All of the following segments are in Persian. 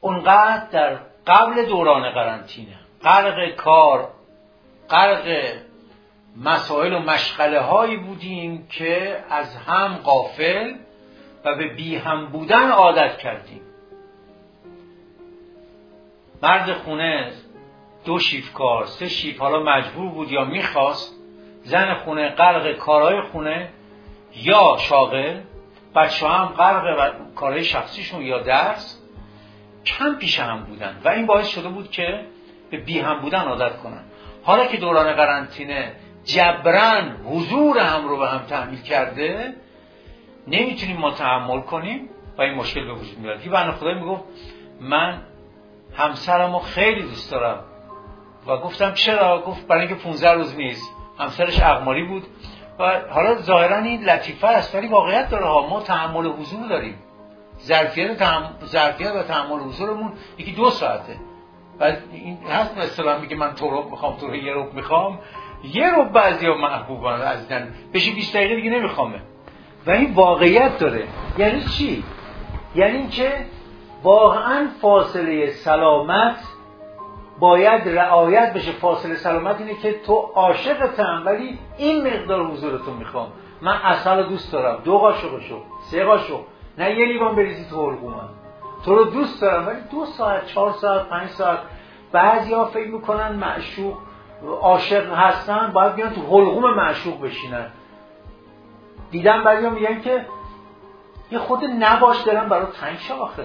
اونقدر در قبل دوران قرنطینه غرق کار غرق مسائل و مشغله هایی بودیم که از هم قافل و به بی هم بودن عادت کردیم. مرد خونه دو شیف کار سه شیف حالا مجبور بود یا می‌خواست زن خونه غرق کارهای خونه یا شاغل بچه هم غرق کارهای شخصیشون یا درس کم پیش هم بودن و این باعث شده بود که به بی هم بودن عادت کنن. حالا که دوران قرنطینه جبران حضور هم رو به هم تحمیل کرده نمی‌تونیم ما تحمل کنیم و این مشکل به وجود میاد. یه بنده خدای می‌گفت من همسرم رو خیلی دوست دارم. و گفتم چرا؟ گفت برای اینکه 15 روز نیست. همسرش اقماری بود. و حالا ظاهرا این لطیفه است ولی واقعیت داره ها ما تحمل حضور داریم. ظرفیت ظرفیت و تحمل حضورمون یکی دو ساعته. و این هست مثلا میگه من تو رو می‌خوام تو رو یه رو می‌خوام. یه رو بعضی ها محبوبان عزیزن بشه 20 دقیقه دیگه نمیخوامه. و این واقعیت داره. یعنی چی؟ یعنی که واقعا فاصله سلامت باید رعایت بشه. فاصله سلامت اینه که تو عاشقتم ولی این مقدار حضورتو می‌خوام. من اصل دوست دارم. دو قاشقشو سه قاشق. نه یه لیوان بریزی تو حلقومم تو رو دوست دارم ولی دو ساعت چهار ساعت پنج ساعت. بعضی ها فکر می‌کنن معشوق عاشق هستن باید بیان تو حلقوم معشوق بشینن. دیدم بعضی میگن که یه خود نباش دارم برای تنگ آخر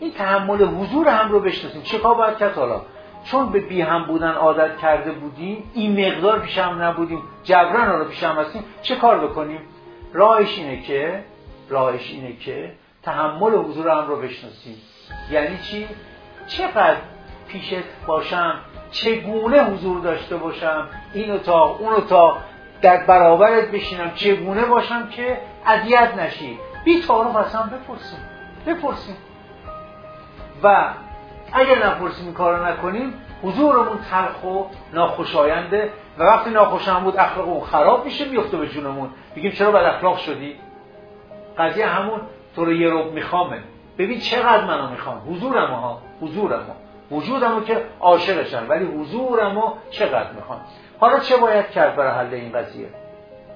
این تحمل حضور هم رو بشناسیم. چه کار باید کرد حالا؟ چون به بی هم بودن عادت کرده بودیم این مقدار پیش هم نبودیم جبران رو پیش هم هستیم چه کار بکنیم؟ راهش اینه که راهش اینه که تحمل حضور هم رو بشناسیم یعنی چی؟ چقدر پیشت باشم چگونه حضور داشته باشم این تا اون تا در برابرت بشینم چگونه باشم که اذیت نشی. بی تعارف اصلا بپرسیم بپرسیم. و اگر نپرسیم این کار رو نکنیم حضورمون تلخ و ناخوشاینده. و وقتی ناخوشم بود اخلاقمون خراب میشه میفته به جونمون. بگیم چرا بد اخلاق شدی؟ قضیه همون تو رو یه روب میخوامه. ببین چقدر منو می‌خوام. حضورم ها حضورم وجودمو که عاشقشم ولی حضورمو چقدر می‌خوام. حالا چه باید کرد برای حل این قضیه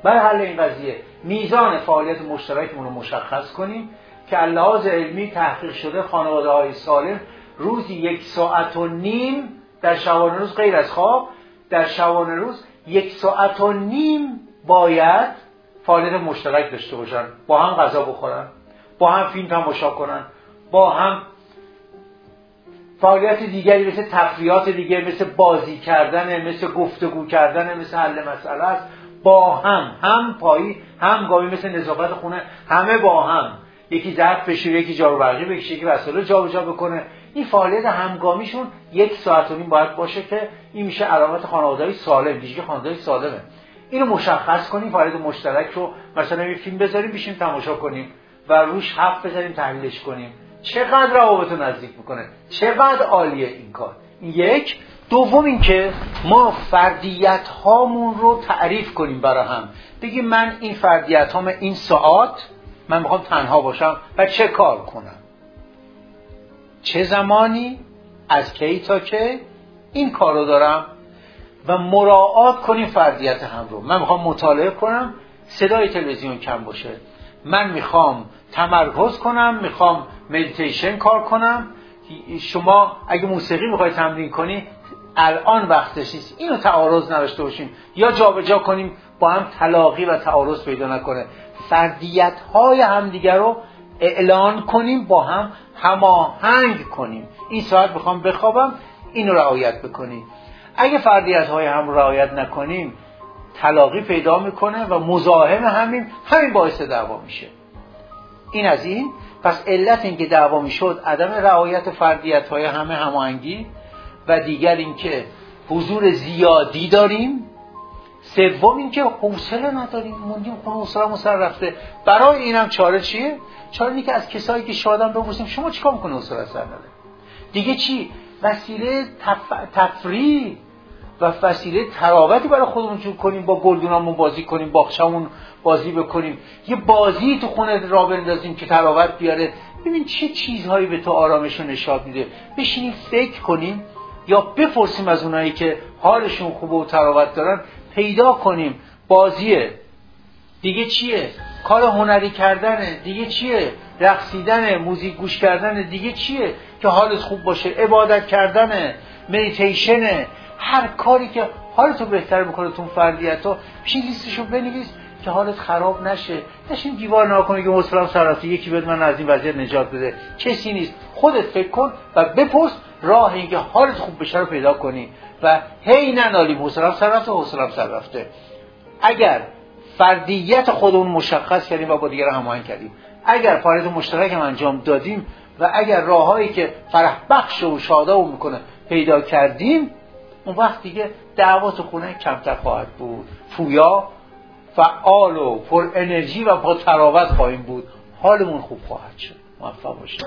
برای حل این قضیه میزان فعالیت مشترکمون رو مشخص کنیم که لحاظ علمی تحقیق شده خانواده های سالم روزی یک ساعت و نیم در شبانه روز غیر از خواب در شبانه روز یک ساعت و نیم باید فعالیت مشترک داشته باشن با هم غذا بخورن با هم فیلم تماشا کنن با هم فعالیت دیگری مثل تفریات دیگه مثل بازی کردن مثل گفتگو کردن مثل حل مسئله است. با هم هم پایی هم گاهی مثل نظافت خونه همه با هم. یکی ظرف بشه یکی جارو برقی بکشه یکی وسایل جابجا بکنه. این فعالیت همگامیشون یک ساعت و نیم باید باشه که این میشه علامت خانواده‌ای سالم. دیگه خانواده سالمه. اینو مشخص کنیم فعالیت مشترک رو مثلا یه فیلم بذاریم بشیم تماشا کنیم و روش حرف بزنیم تحلیلش کنیم. چقدر روابط نزدیک می‌کنه؟ چقدر عالیه این کار؟ یک. دوم اینکه ما فردیت هامون رو تعریف کنیم برای هم. بگیم من این فردیت هام این ساعت من می‌خوام تنها باشم و چه کار کنم؟ چه زمانی از کی تا که این کار رو دارم. و مراعات کنیم فردیت هم رو. من می‌خوام مطالعه کنم صدای تلویزیون کم باشه. من می‌خوام تمرکز کنم می‌خوام مدیتیشن کار کنم. شما اگه موسیقی می‌خوای تمرین کنی الان وقتش نیست. اینو تعارض نداشته باشیم یا جابجا جا کنیم با هم تلاقی و تعارض پیدا نکنه. فردیت های همدیگر رو اعلان کنیم با هم هماهنگ کنیم. این ساعت می‌خوام بخوابم اینو رعایت بکنیم اگه فردیت های هم رعایت نکنیم تلاقی پیدا می‌کنه و مزاحم همین همین باعث دعوا میشه. این از این. پس علت اینکه دعوا می‌شد عدم رعایت فردیت های همه هماهنگی و دیگر اینکه حضور زیادی داریم. سوم اینکه حوصله نداریم. موندیم خونه حوصله سر رفته. برای اینم چاره چیه؟ چاره اینه که از کسایی که شادم بپرسیم شما چیکار می‌کنه حوصله سر نداره؟ دیگه چی؟ وسیله تف... تفریح. و وسیله تراوتی برای خودمون جور کنیم با گلدونامون بازی کنیم باغچمون بازی بکنیم. یه بازی تو خونه را بندازیم که تراوت بیاره. ببین چه چیزهایی به تو آرامش و نشاط میده. بشینیم فکر کنیم یا بپرسیم از اونایی که حالشون خوبه و تراوت دارن پیدا کنیم. بازیه. دیگه چیه؟ کار هنری کردنه. دیگه چیه؟ رقصیدن موزیک گوش کردن دیگه چیه؟ که حالت خوب باشه. عبادت کردنه. مدیتیشنه. هر کاری که حالتو بهتر می‌کنه تو فردیت ها پیش لیستشو بنویس که حالت خراب نشه. نشین دیوار ناکنه که مسلم سرافتی یکی بد من از این وضعیت نجات بده. کسی نیست. خودت فکر کن و بپرس راه اینکه حالت خوب بشه رو پیدا کنی. و هی ننالی مسلم سرافته حوصلم سرافته اگر فردیت خودمون مشخص کردیم و با دیگر هماهنگ کردیم. اگر فعالیت مشترک هم انجام دادیم و اگر راههایی که فرح بخش و شاده می‌کنه پیدا کردیم اون وقت دیگه دعوات خونه کمتر خواهد بود. پویا فعال و پر انرژی و با تراوت خواهیم بود. حالمون خوب خواهد شد. موفق باشید.